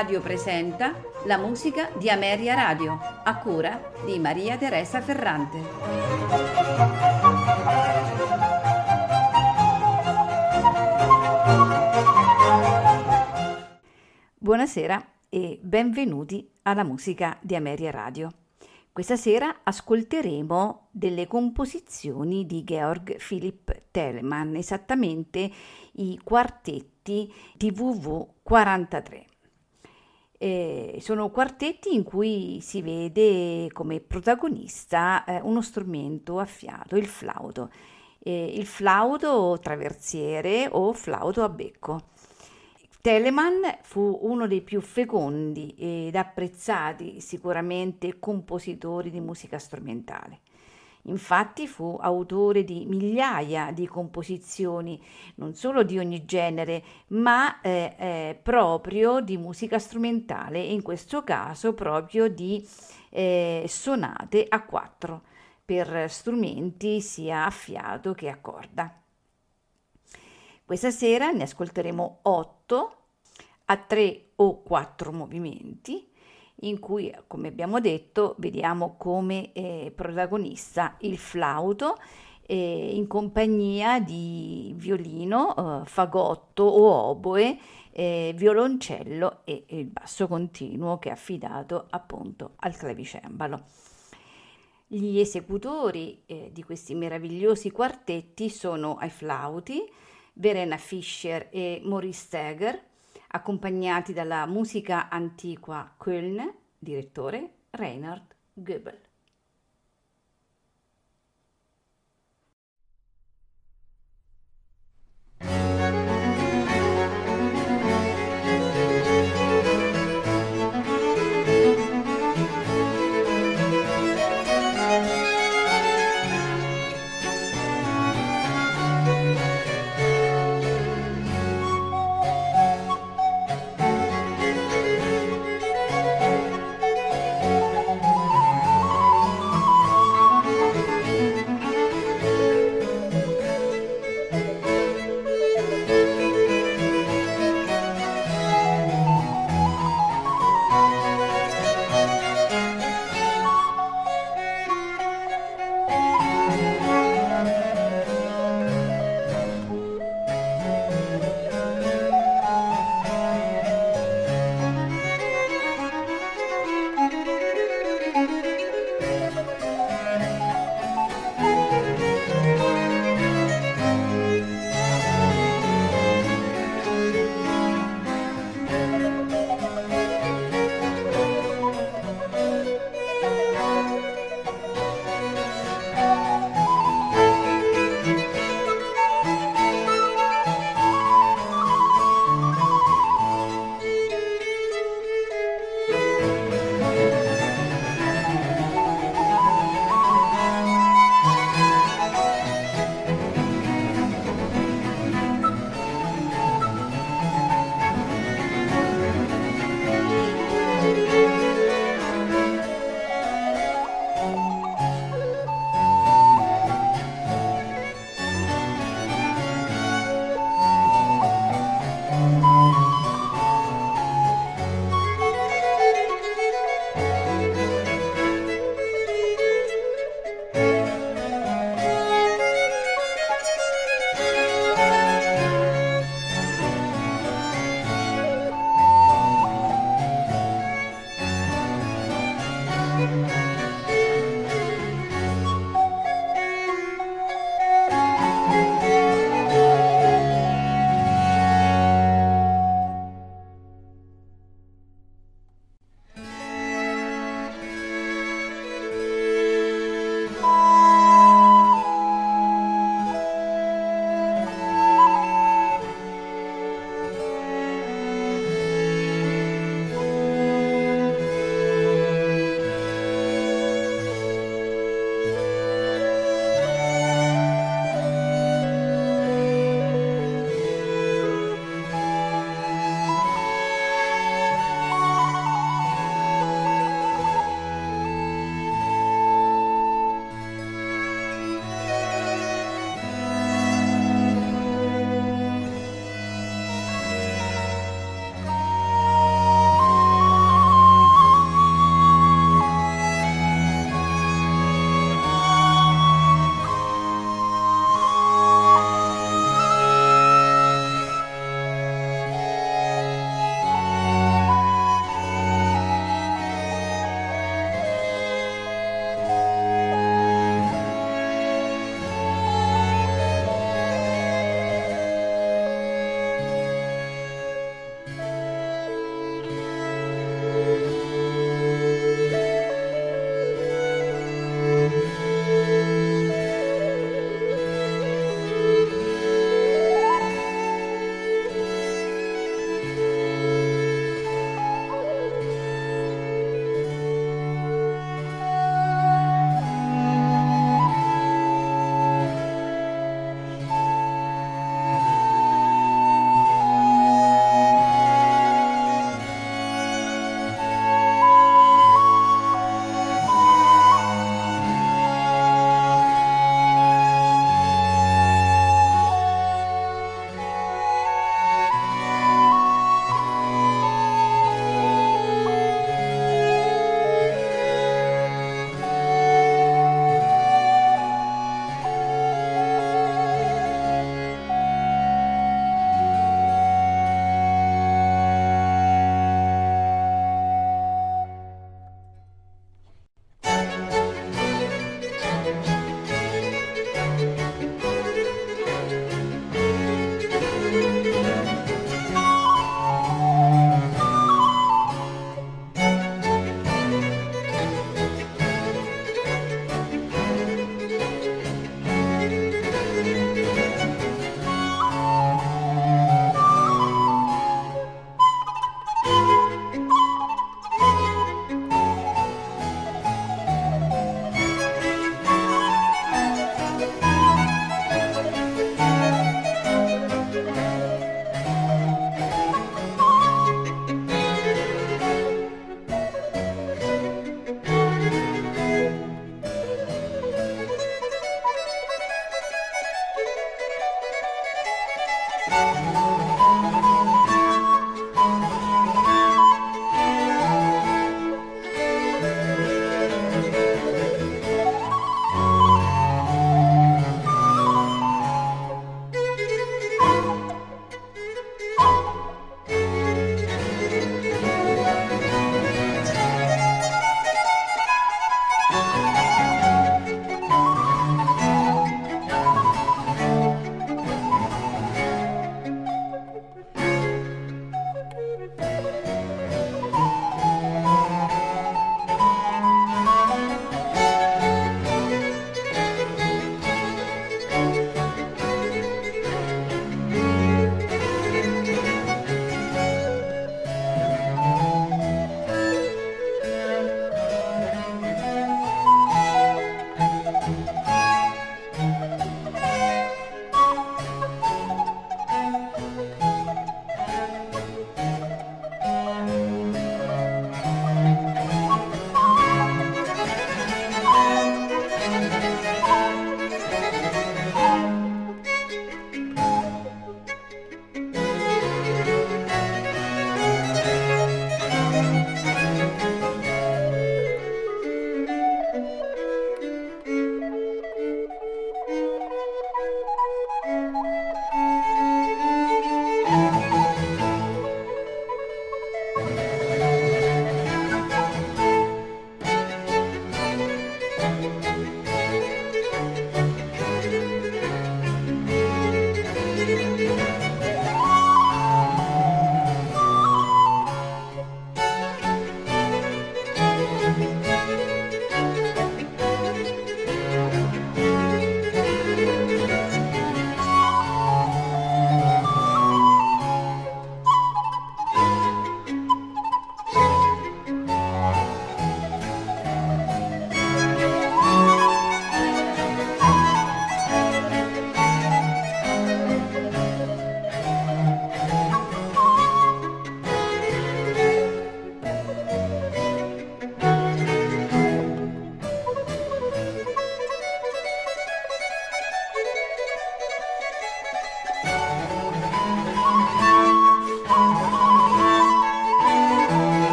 Radio presenta la musica di Ameria Radio, a cura di Maria Teresa Ferrante. Buonasera e benvenuti alla musica di Ameria Radio. Questa sera ascolteremo delle composizioni di Georg Philipp Telemann, esattamente i quartetti TVV 43. Eh, sono quartetti in cui si vede come protagonista eh, uno strumento a fiato, il flauto, eh, il flauto traversiere o flauto a becco. Telemann fu uno dei più fecondi ed apprezzati sicuramente compositori di musica strumentale. Infatti fu autore di migliaia di composizioni, non solo di ogni genere, ma eh, eh, proprio di musica strumentale, in questo caso proprio di eh, sonate a quattro per strumenti sia a fiato che a corda. Questa sera ne ascolteremo otto a tre o quattro movimenti in cui, come abbiamo detto, vediamo come eh, protagonista il flauto eh, in compagnia di violino, eh, fagotto o oboe, eh, violoncello e, il basso continuo che è affidato appunto al clavicembalo. Gli esecutori eh, di questi meravigliosi quartetti sono ai flauti, Verena Fischer e Maurice Steger, accompagnati dalla musica antiqua Köln, direttore Reinhard Goebel.